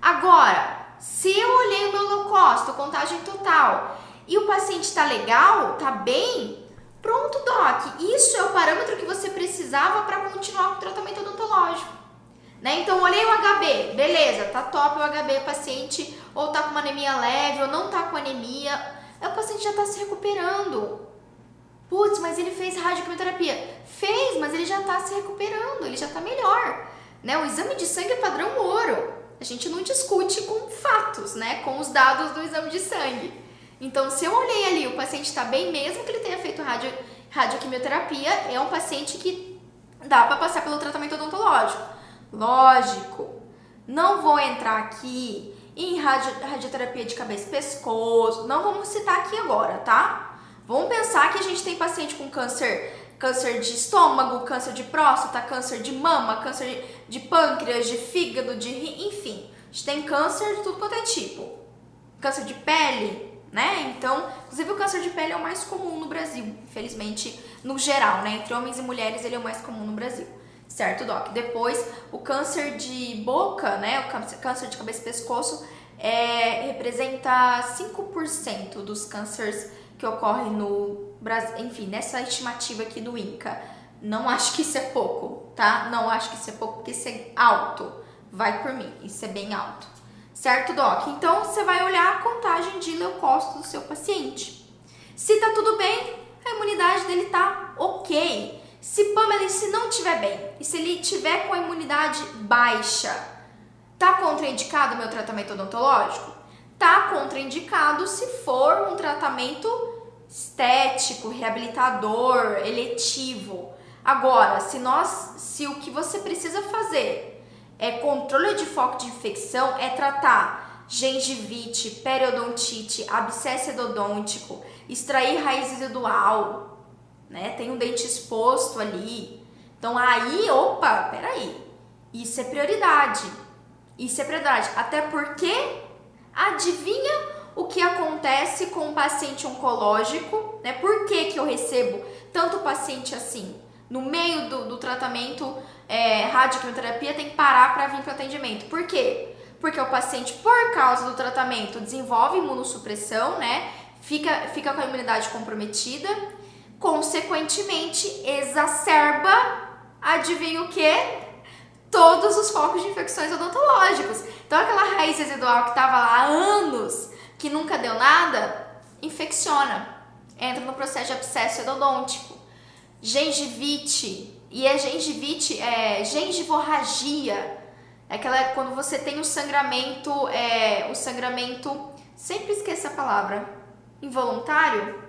Agora, se eu olhei o meu leucócito, contagem total, e o paciente está legal, está bem, pronto, doc. Isso é o parâmetro que você precisava para continuar com o tratamento odontológico. Né? Então, olhei o HB, beleza, tá top o HB, paciente ou tá com uma anemia leve ou não tá com anemia, o paciente já tá se recuperando. Putz, mas ele fez radioquimioterapia. Fez, mas ele já tá se recuperando, ele já tá melhor. Né? O exame de sangue é padrão ouro. A gente não discute com fatos, né? Com os dados do exame de sangue. Então, se eu olhei ali, o paciente está bem, mesmo que ele tenha feito radio, radioquimioterapia, é um paciente que dá para passar pelo tratamento odontológico. Lógico, não vou entrar aqui em radio, radioterapia de cabeça e pescoço, não vamos citar aqui agora, tá? Vamos pensar que a gente tem paciente com câncer, câncer de estômago, câncer de próstata, câncer de mama, câncer de, pâncreas, de fígado, de rim, enfim. A gente tem câncer de tudo quanto é tipo. Câncer de pele, né? Então, inclusive o câncer de pele é o mais comum no Brasil, infelizmente, no geral, né? Entre homens e mulheres ele é o mais comum no Brasil. Certo, Doc? Depois, o câncer de boca, né? O câncer de cabeça e pescoço é, representa 5% dos cânceres que ocorrem no Brasil. Enfim, nessa estimativa aqui do INCA. Não acho que isso é pouco, tá? Não acho que isso é pouco, porque isso é alto. Vai por mim, isso é bem alto. Certo, Doc? Então, você vai olhar a contagem de leucócitos do seu paciente. Se tá tudo bem, a imunidade dele tá ok. Se Pamela, se não tiver bem, e se ele tiver com a imunidade baixa, tá contraindicado o meu tratamento odontológico? Tá contraindicado se for um tratamento estético, reabilitador, eletivo. Agora, se nós, se o que você precisa fazer é controle de foco de infecção, é tratar gengivite, periodontite, abscesso endodôntico, extrair raiz residual, né? Tem um dente exposto ali. Então aí, opa, peraí. Isso é prioridade. Isso é prioridade. Até porque, adivinha o que acontece com o paciente oncológico, né? Por que, que eu recebo tanto paciente assim? No meio do, do tratamento é, radioquimioterapia tem que parar para vir para o atendimento. Por quê? Porque o paciente, por causa do tratamento, desenvolve imunossupressão, né? Fica, fica com a imunidade comprometida consequentemente exacerba, adivinha o que? Todos os focos de infecções odontológicos. Então aquela raiz residual que estava lá há anos, que nunca deu nada, infecciona. Entra no processo de abscesso endodôntico. Gengivite, e é gengivite, é gengivorragia. É aquela quando você tem o sangramento, é, o sangramento, sempre esqueço a palavra, involuntário,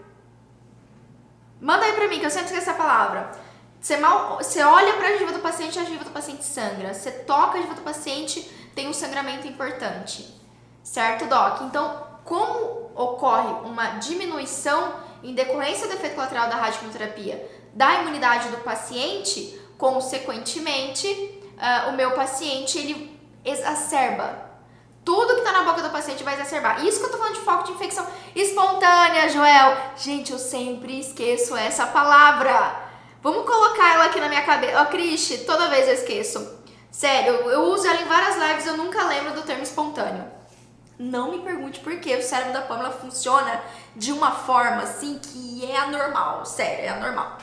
Manda aí pra mim, que eu sempre esqueço essa palavra. Você, mal, você olha pra gengiva do paciente a gengiva do paciente sangra. Você toca a gengiva do paciente, tem um sangramento importante. Certo, Doc? Então, como ocorre uma diminuição em decorrência do efeito colateral da radioquimioterapia da imunidade do paciente, consequentemente, uh, o meu paciente ele exacerba tudo que tá na boca do paciente vai exacerbar. Isso que eu tô falando de foco de infecção espontânea, Joel. Gente, eu sempre esqueço essa palavra. Vamos colocar ela aqui na minha cabeça. Ó, oh, Cristi, toda vez eu esqueço. Sério, eu uso ela em várias lives, eu nunca lembro do termo espontâneo. Não me pergunte por que o cérebro da Pamela funciona de uma forma assim que é anormal. Sério, é anormal.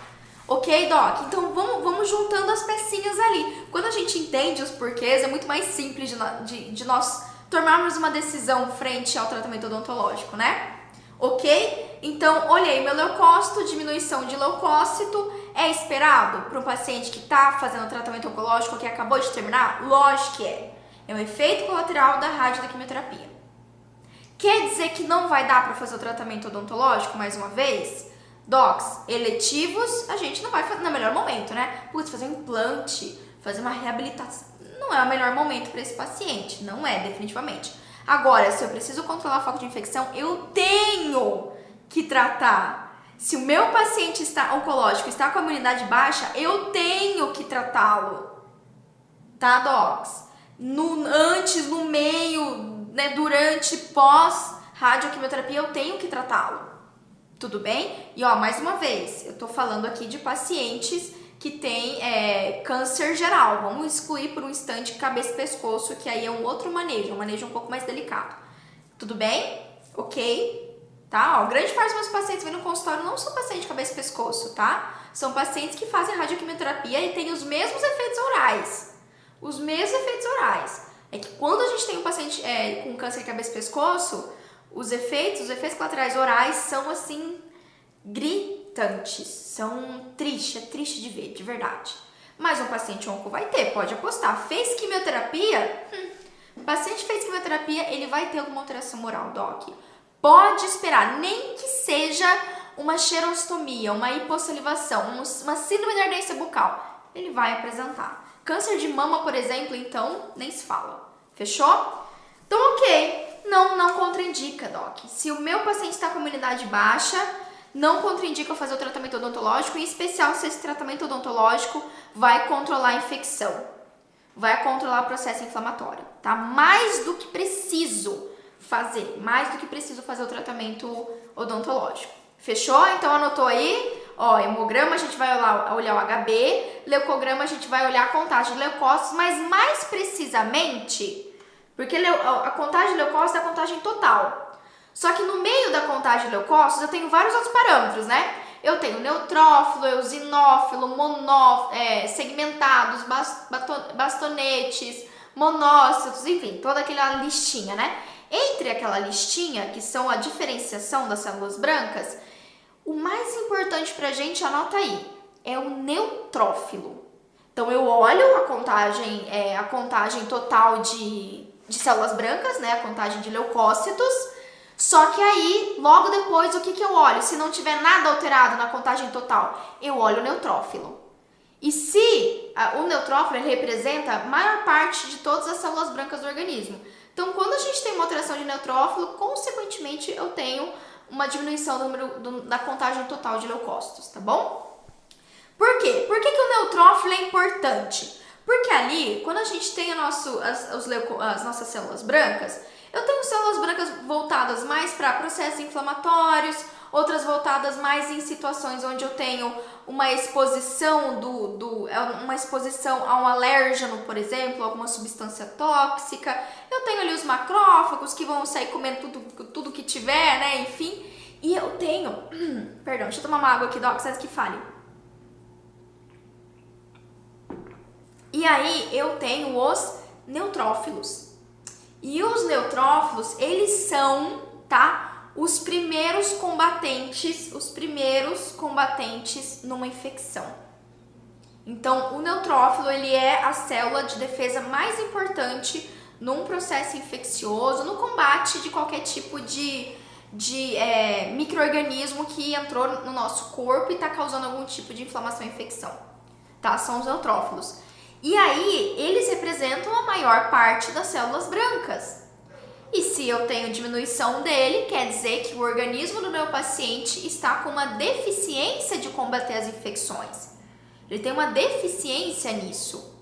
Ok, Doc? Então vamos, vamos juntando as pecinhas ali. Quando a gente entende os porquês, é muito mais simples de, de, de nós tomarmos uma decisão frente ao tratamento odontológico, né? Ok? Então, olhei meu leucócito, diminuição de leucócito é esperado para um paciente que está fazendo tratamento oncológico que acabou de terminar? Lógico que é. É um efeito colateral da radioquimioterapia. Quer dizer que não vai dar para fazer o tratamento odontológico mais uma vez? Docs, eletivos, a gente não vai fazer no melhor momento, né? Putz, fazer um implante, fazer uma reabilitação não é o melhor momento para esse paciente, não é, definitivamente. Agora, se eu preciso controlar o foco de infecção, eu tenho que tratar. Se o meu paciente está oncológico está com a imunidade baixa, eu tenho que tratá-lo. Tá, docs? No, antes, no meio, né, durante, pós radioquimioterapia, eu tenho que tratá-lo. Tudo bem? E ó, mais uma vez, eu tô falando aqui de pacientes que têm é, câncer geral. Vamos excluir por um instante cabeça e pescoço, que aí é um outro manejo, um manejo um pouco mais delicado. Tudo bem? Ok? Tá? Ó, grande parte dos meus pacientes vêm no consultório não são pacientes de cabeça e pescoço, tá? São pacientes que fazem radioquimioterapia e têm os mesmos efeitos orais. Os mesmos efeitos orais. É que quando a gente tem um paciente é, com câncer de cabeça e pescoço, os efeitos, os efeitos colaterais orais são assim gritantes, são triste, é triste de ver, de verdade. Mas um paciente onco vai ter, pode apostar. Fez quimioterapia? Hum, paciente fez quimioterapia, ele vai ter alguma alteração moral, doc. Pode esperar, nem que seja uma xerostomia, uma hipossalivação, uma síndrome de ardência bucal. Ele vai apresentar. Câncer de mama, por exemplo, então, nem se fala. Fechou? Então, ok. Não, não contraindica, Doc. Se o meu paciente está com imunidade baixa, não contraindica fazer o tratamento odontológico, em especial se esse tratamento odontológico vai controlar a infecção, vai controlar o processo inflamatório, tá? Mais do que preciso fazer, mais do que preciso fazer o tratamento odontológico. Fechou? Então anotou aí? Ó, hemograma a gente vai olhar, olhar o HB, leucograma a gente vai olhar a contagem de leucócitos, mas mais precisamente, porque a contagem de leucócitos é a contagem total. Só que no meio da contagem de leucócitos eu tenho vários outros parâmetros, né? Eu tenho neutrófilo, eosinófilo, monófilo, é, segmentados, bastonetes, monócitos, enfim, toda aquela listinha, né? Entre aquela listinha, que são a diferenciação das células brancas, o mais importante para a gente, anota aí, é o neutrófilo. Então eu olho a contagem, é, a contagem total de, de células brancas, né, a contagem de leucócitos, só que aí, logo depois, o que, que eu olho? Se não tiver nada alterado na contagem total, eu olho o neutrófilo. E se a, o neutrófilo representa a maior parte de todas as células brancas do organismo. Então, quando a gente tem uma alteração de neutrófilo, consequentemente eu tenho uma diminuição do número do, da contagem total de leucócitos, tá bom? Por quê? Por que, que o neutrófilo é importante? Porque ali, quando a gente tem nosso, as, as nossas células brancas, eu tenho células brancas voltadas mais para processos inflamatórios, outras voltadas mais em situações onde eu tenho uma exposição do, do é uma exposição a um alérgeno, por exemplo, alguma substância tóxica. Eu tenho ali os macrófagos que vão sair comendo tudo, tudo que tiver, né? Enfim. E eu tenho. Perdão, deixa eu tomar uma água aqui, Doc, antes que fale. E aí eu tenho os neutrófilos. E os neutrófilos, eles são, tá? os primeiros combatentes, os primeiros combatentes numa infecção. Então, o neutrófilo ele é a célula de defesa mais importante num processo infeccioso, no combate de qualquer tipo de, de é, microorganismo que entrou no nosso corpo e está causando algum tipo de inflamação e infecção. Tá? São os neutrófilos. E aí, eles representam a maior parte das células brancas. E se eu tenho diminuição dele, quer dizer que o organismo do meu paciente está com uma deficiência de combater as infecções. Ele tem uma deficiência nisso.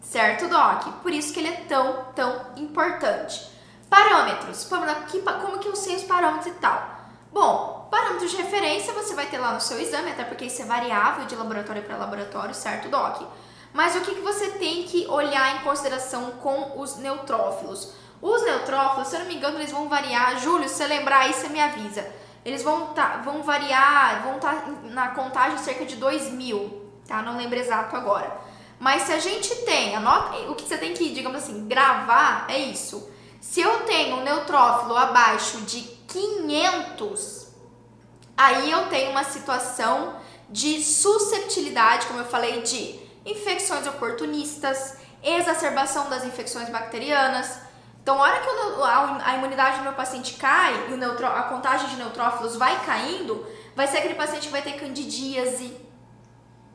Certo, Doc? Por isso que ele é tão, tão importante. Parâmetros. Como que eu sei os parâmetros e tal? Bom, parâmetros de referência você vai ter lá no seu exame, até porque isso é variável de laboratório para laboratório, certo, Doc? Mas o que, que você tem que olhar em consideração com os neutrófilos? Os neutrófilos, se eu não me engano, eles vão variar. Júlio, se você lembrar aí, você me avisa. Eles vão, tá, vão variar, vão estar tá na contagem cerca de 2 mil, tá? Não lembro exato agora. Mas se a gente tem, anota, o que você tem que, digamos assim, gravar é isso. Se eu tenho um neutrófilo abaixo de 500, aí eu tenho uma situação de susceptibilidade, como eu falei, de infecções oportunistas, exacerbação das infecções bacterianas, então, a hora que a, imunidade do meu paciente cai e a contagem de neutrófilos vai caindo, vai ser aquele paciente que vai ter candidíase,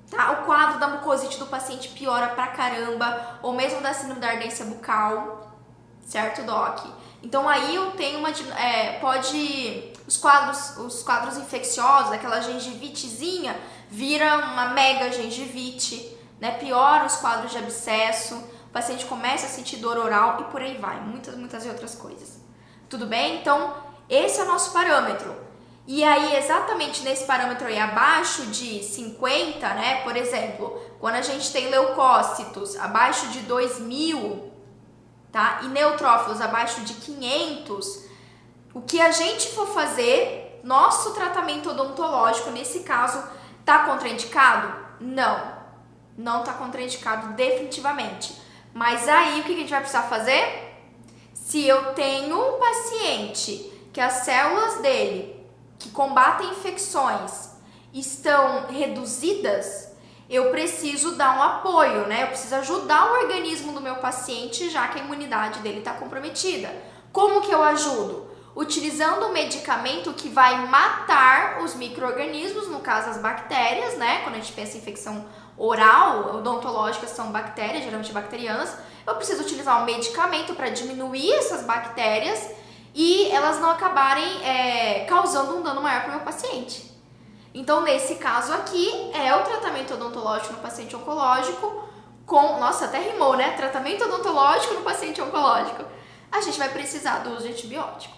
tá? O quadro da mucosite do paciente piora pra caramba, ou mesmo da síndrome da ardência bucal, certo, Doc? Então, aí eu tenho uma. É, pode os quadros, os quadros infecciosos, aquela gengivitezinha, vira uma mega gengivite, né? Piora os quadros de abscesso, o paciente começa a sentir dor oral e por aí vai, muitas, muitas outras coisas. Tudo bem? Então, esse é o nosso parâmetro. E aí, exatamente nesse parâmetro aí abaixo de 50, né? Por exemplo, quando a gente tem leucócitos abaixo de 2000, tá? E neutrófilos abaixo de 500, o que a gente for fazer, nosso tratamento odontológico nesse caso tá contraindicado? Não. Não tá contraindicado definitivamente. Mas aí o que a gente vai precisar fazer? Se eu tenho um paciente que as células dele que combatem infecções estão reduzidas, eu preciso dar um apoio, né? Eu preciso ajudar o organismo do meu paciente, já que a imunidade dele está comprometida. Como que eu ajudo? Utilizando um medicamento que vai matar os micro-organismos, no caso as bactérias, né? Quando a gente pensa em infecção oral, odontológica são bactérias, geralmente bacterianas. Eu preciso utilizar um medicamento para diminuir essas bactérias e elas não acabarem é, causando um dano maior para o meu paciente. Então, nesse caso aqui, é o tratamento odontológico no paciente oncológico com. Nossa, até rimou, né? Tratamento odontológico no paciente oncológico. A gente vai precisar do uso de antibiótico.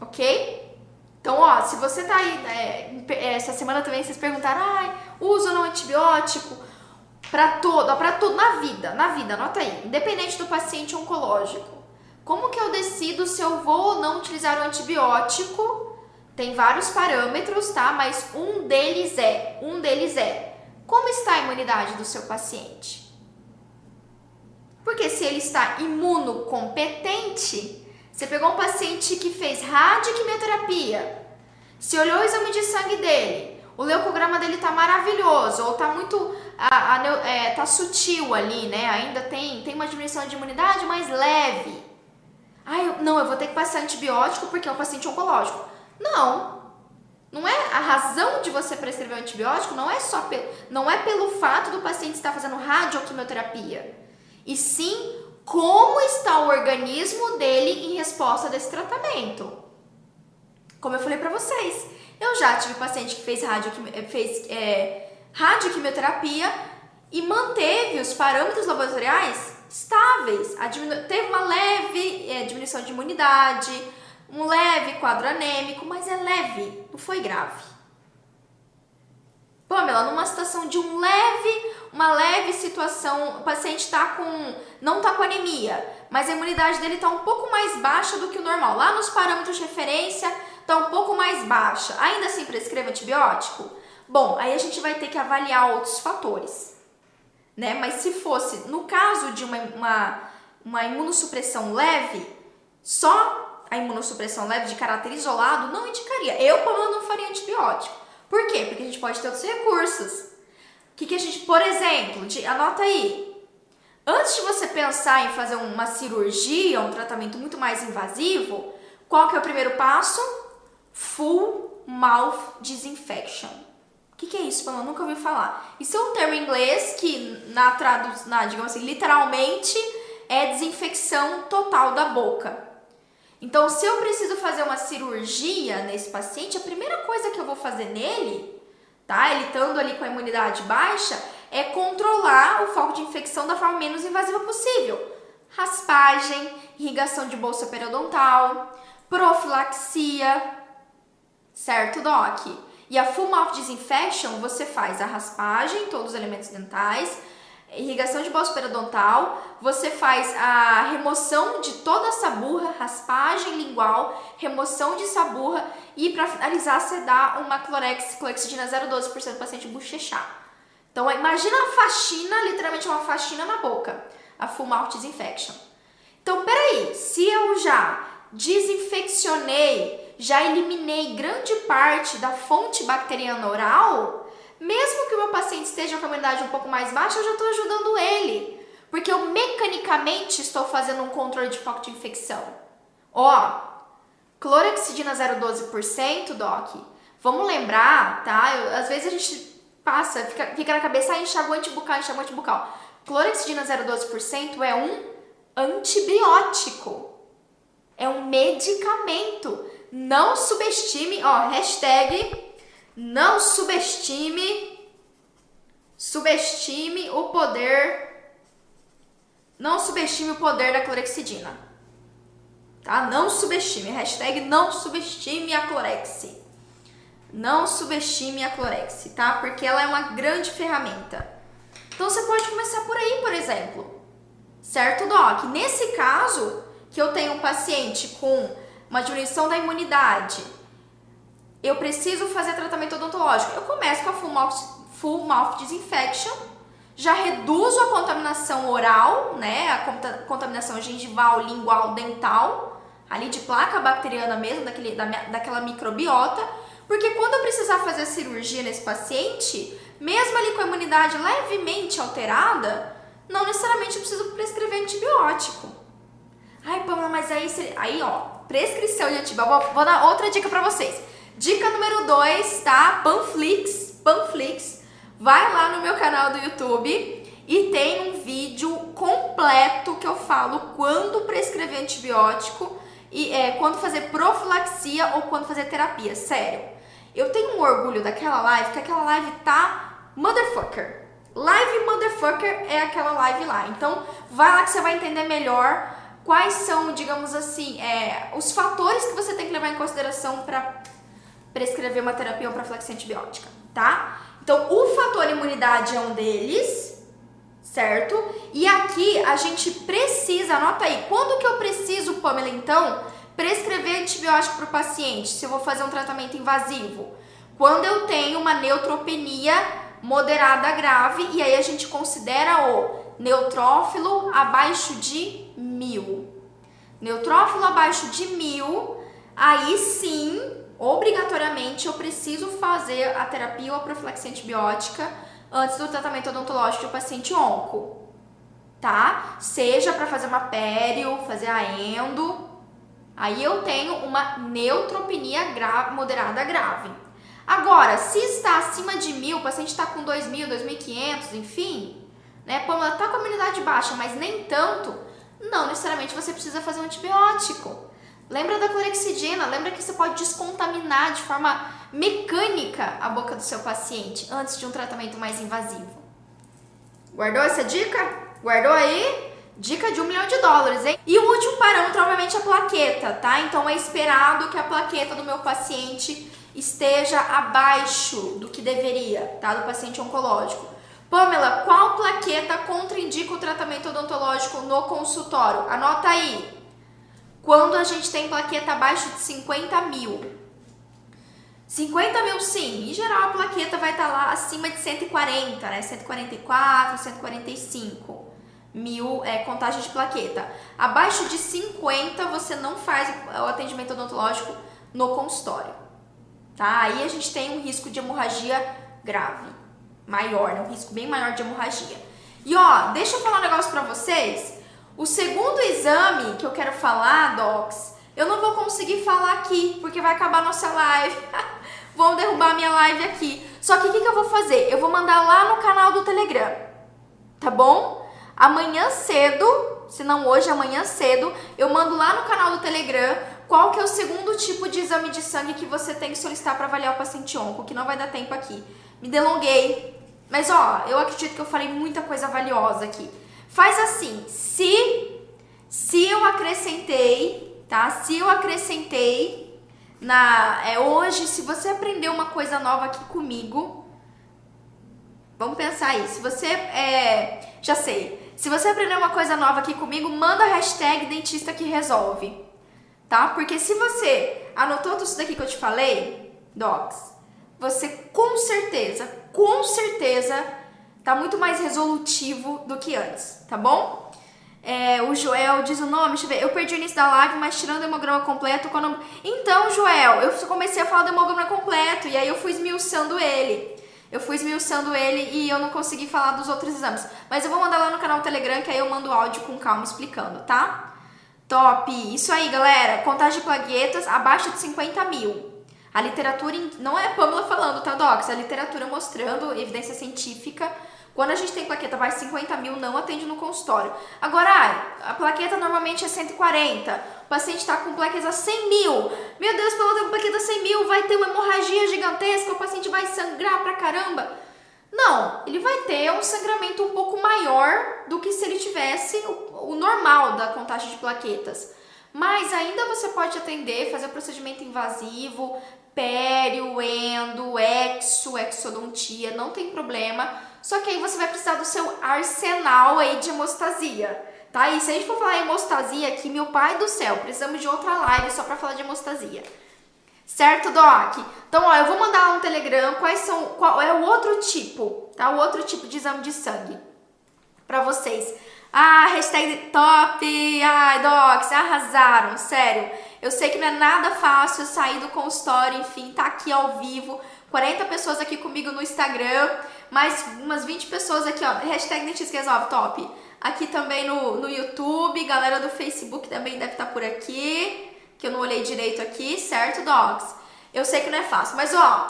Ok? Então, ó, se você tá aí, é, essa semana também vocês perguntaram, ah, uso ou não antibiótico? Para todo, para tudo, na vida, na vida, anota aí, independente do paciente oncológico. Como que eu decido se eu vou ou não utilizar o antibiótico? Tem vários parâmetros, tá? Mas um deles é, um deles é, como está a imunidade do seu paciente? Porque se ele está imunocompetente, você pegou um paciente que fez radioquimioterapia, se olhou o exame de sangue dele, o leucograma dele tá maravilhoso, ou tá muito, a, a, é, tá sutil ali, né? Ainda tem, tem uma diminuição de imunidade mais leve. Ah, eu, não, eu vou ter que passar antibiótico porque é um paciente oncológico. Não. Não é a razão de você prescrever um antibiótico não é só pelo, não é pelo fato do paciente estar fazendo radioquimioterapia, e sim como está o organismo dele em resposta desse tratamento. Como eu falei para vocês, eu já tive paciente que fez, radioquim, fez é, radioquimioterapia e manteve os parâmetros laboratoriais estáveis. Teve uma leve é, diminuição de imunidade, um leve quadro anêmico, mas é leve, não foi grave. Pamela, numa situação de um leve, uma leve situação, o paciente está com, não está com anemia, mas a imunidade dele está um pouco mais baixa do que o normal. Lá nos parâmetros de referência está um pouco mais baixa. Ainda assim prescreva antibiótico? Bom, aí a gente vai ter que avaliar outros fatores, né? Mas se fosse, no caso de uma, uma, uma imunossupressão leve, só a imunossupressão leve de caráter isolado, não indicaria. Eu, Pamela, não faria antibiótico. Por quê? Porque a gente pode ter outros recursos. O que, que a gente, por exemplo, de, anota aí. Antes de você pensar em fazer uma cirurgia, um tratamento muito mais invasivo, qual que é o primeiro passo? Full Mouth Disinfection. O que, que é isso, Pamela? Nunca ouvi falar. Isso é um termo em inglês que, na tradução, digamos assim, literalmente é desinfecção total da boca. Então, se eu preciso fazer uma cirurgia nesse paciente, a primeira coisa que eu vou fazer nele, tá? Ele estando ali com a imunidade baixa, é controlar o foco de infecção da forma menos invasiva possível. Raspagem, irrigação de bolsa periodontal, profilaxia, certo, Doc? E a full mouth disinfection, você faz a raspagem, todos os elementos dentais, irrigação de bolsa periodontal, você faz a remoção de toda a saburra, raspagem lingual, remoção de saburra e para finalizar você dá uma clorex clorexidina 0,12% do paciente bochechar. Então imagina a faxina, literalmente uma faxina na boca, a full mouth disinfection. Então peraí, se eu já desinfeccionei, já eliminei grande parte da fonte bacteriana oral, mesmo que o meu paciente esteja com a imunidade um pouco mais baixa, eu já estou ajudando ele. Porque eu mecanicamente estou fazendo um controle de foco de infecção. Ó, clorexidina 0,12%, Doc. Vamos lembrar, tá? Eu, às vezes a gente passa, fica, fica na cabeça, ah, enxaguante bucal, enxaguante bucal. Clorexidina 0,12% é um antibiótico. É um medicamento não subestime, ó, hashtag não subestime, subestime o poder, não subestime o poder da clorexidina, tá? Não subestime, hashtag não subestime a clorexi. Não subestime a clorexi, tá? Porque ela é uma grande ferramenta. Então você pode começar por aí, por exemplo. Certo, Doc? Nesse caso, que eu tenho um paciente com uma diminuição da imunidade, eu preciso fazer tratamento odontológico. Eu começo com a full mouth, full mouth disinfection, já reduzo a contaminação oral, né, a contaminação gengival, lingual, dental, ali de placa bacteriana mesmo, daquele, da, daquela microbiota, porque quando eu precisar fazer cirurgia nesse paciente, mesmo ali com a imunidade levemente alterada, não necessariamente eu preciso prescrever antibiótico. Ai, Pamela, mas aí, aí ó, prescrição de antibiótico. Vou, dar outra dica para vocês. Dica número 2, tá? Panflix, Panflix. Vai lá no meu canal do YouTube e tem um vídeo completo que eu falo quando prescrever antibiótico e é, quando fazer profilaxia ou quando fazer terapia. Sério. Eu tenho um orgulho daquela live, que aquela live tá motherfucker. Live motherfucker é aquela live lá. Então, vai lá que você vai entender melhor quais são, digamos assim, é, os fatores que você tem que levar em consideração para prescrever uma terapia ou profilaxia antibiótica, tá? Então, o fator imunidade é um deles, certo? E aqui a gente precisa, anota aí, quando que eu preciso, Pamela, então, prescrever antibiótico para o paciente, se eu vou fazer um tratamento invasivo? Quando eu tenho uma neutropenia moderada grave, e aí a gente considera o neutrófilo abaixo de mil. Neutrófilo abaixo de mil, aí sim, obrigatoriamente eu preciso fazer a terapia ou a profilaxia antibiótica antes do tratamento odontológico do paciente onco, tá? Seja para fazer uma pério, fazer a endo, aí eu tenho uma neutropenia grave, moderada grave. Agora, se está acima de mil, o paciente está com 2.000, 2.500, enfim, né? Pamela está com a imunidade baixa, mas nem tanto, não necessariamente você precisa fazer um antibiótico. Lembra da clorexidina? Lembra que você pode descontaminar de forma mecânica a boca do seu paciente antes de um tratamento mais invasivo. Guardou essa dica? Guardou aí? Dica de um milhão de dólares, hein? E o último parâmetro, obviamente, é a plaqueta, tá? Então é esperado que a plaqueta do meu paciente esteja abaixo do que deveria, tá? Do paciente oncológico. Pamela, qual plaqueta contraindica o tratamento odontológico no consultório? Anota aí. Quando a gente tem plaqueta abaixo de 50 mil. 50 mil sim, em geral a plaqueta vai estar tá lá acima de 140, né? 144, 145 mil é, contagem de plaqueta. Abaixo de 50 você não faz o atendimento odontológico no consultório, tá? Aí a gente tem um risco de hemorragia grave maior, né? um risco bem maior de hemorragia. E ó, deixa eu falar um negócio pra vocês. O segundo exame que eu quero falar, docs, eu não vou conseguir falar aqui, porque vai acabar nossa live. Vão derrubar minha live aqui. Só que o que, que eu vou fazer? Eu vou mandar lá no canal do Telegram, tá bom? Amanhã cedo, se não hoje, amanhã cedo, eu mando lá no canal do Telegram qual que é o segundo tipo de exame de sangue que você tem que solicitar para avaliar o paciente onco, que não vai dar tempo aqui. Me delonguei, mas ó, eu acredito que eu falei muita coisa valiosa aqui. Faz assim, se se eu acrescentei, tá? Se eu acrescentei na é, hoje, se você aprendeu uma coisa nova aqui comigo, vamos pensar aí. Se você é, já sei. Se você aprendeu uma coisa nova aqui comigo, manda a hashtag dentista que resolve, tá? Porque se você anotou tudo isso daqui que eu te falei, docs, você com certeza, com certeza tá muito mais resolutivo do que antes, tá bom? É, o Joel diz o nome, deixa eu ver. Eu perdi o início da live, mas tirando o hemograma completo, quando... Então, Joel, eu comecei a falar do hemograma completo e aí eu fui esmiuçando ele. Eu fui esmiuçando ele e eu não consegui falar dos outros exames. Mas eu vou mandar lá no canal Telegram, que aí eu mando áudio com calma explicando, tá? Top! Isso aí, galera. Contagem de plaguetas abaixo de 50 mil. A literatura, não é Pamela falando, tá, Docs? A literatura mostrando evidência científica Quando a gente tem plaqueta mais 50 mil, não atende no consultório. Agora, a plaqueta normalmente é 140, o paciente está com plaqueta 100 mil. Meu Deus, pelo ter plaqueta 100 mil, vai ter uma hemorragia gigantesca, o paciente vai sangrar pra caramba. Não, ele vai ter um sangramento um pouco maior do que se ele tivesse o, o normal da contagem de plaquetas. Mas ainda você pode atender, fazer o procedimento invasivo, pério, endo, exo, exodontia, não tem problema só que aí você vai precisar do seu arsenal aí de hemostasia. Tá? E se a gente for falar em hemostasia aqui, meu pai do céu, precisamos de outra live só para falar de hemostasia. Certo, Doc? Então, ó, eu vou mandar um Telegram quais são, qual é o outro tipo, tá? O outro tipo de exame de sangue para vocês. Ah, hashtag top! Ai, Docs, arrasaram, sério. Eu sei que não é nada fácil sair do consultório, enfim, tá aqui ao vivo. 40 pessoas aqui comigo no Instagram mais umas 20 pessoas aqui, ó, hashtag Dentisca Resolve Top. Aqui também no, no YouTube, galera do Facebook também deve estar tá por aqui, que eu não olhei direito aqui, certo, dogs? Eu sei que não é fácil, mas ó,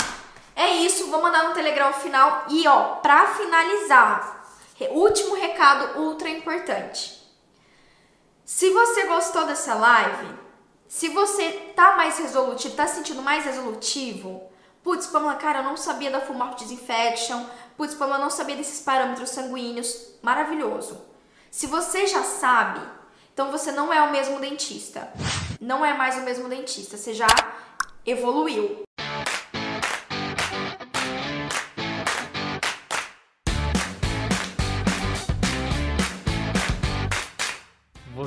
é isso, vou mandar no Telegram final e ó, pra finalizar, último recado ultra importante. Se você gostou dessa live, se você tá mais resolutivo, tá sentindo mais resolutivo, putz, Pamela, cara, eu não sabia da Full Disinfection, Putz, Pamela, não sabia desses parâmetros sanguíneos. Maravilhoso. Se você já sabe, então você não é o mesmo dentista. Não é mais o mesmo dentista. Você já evoluiu.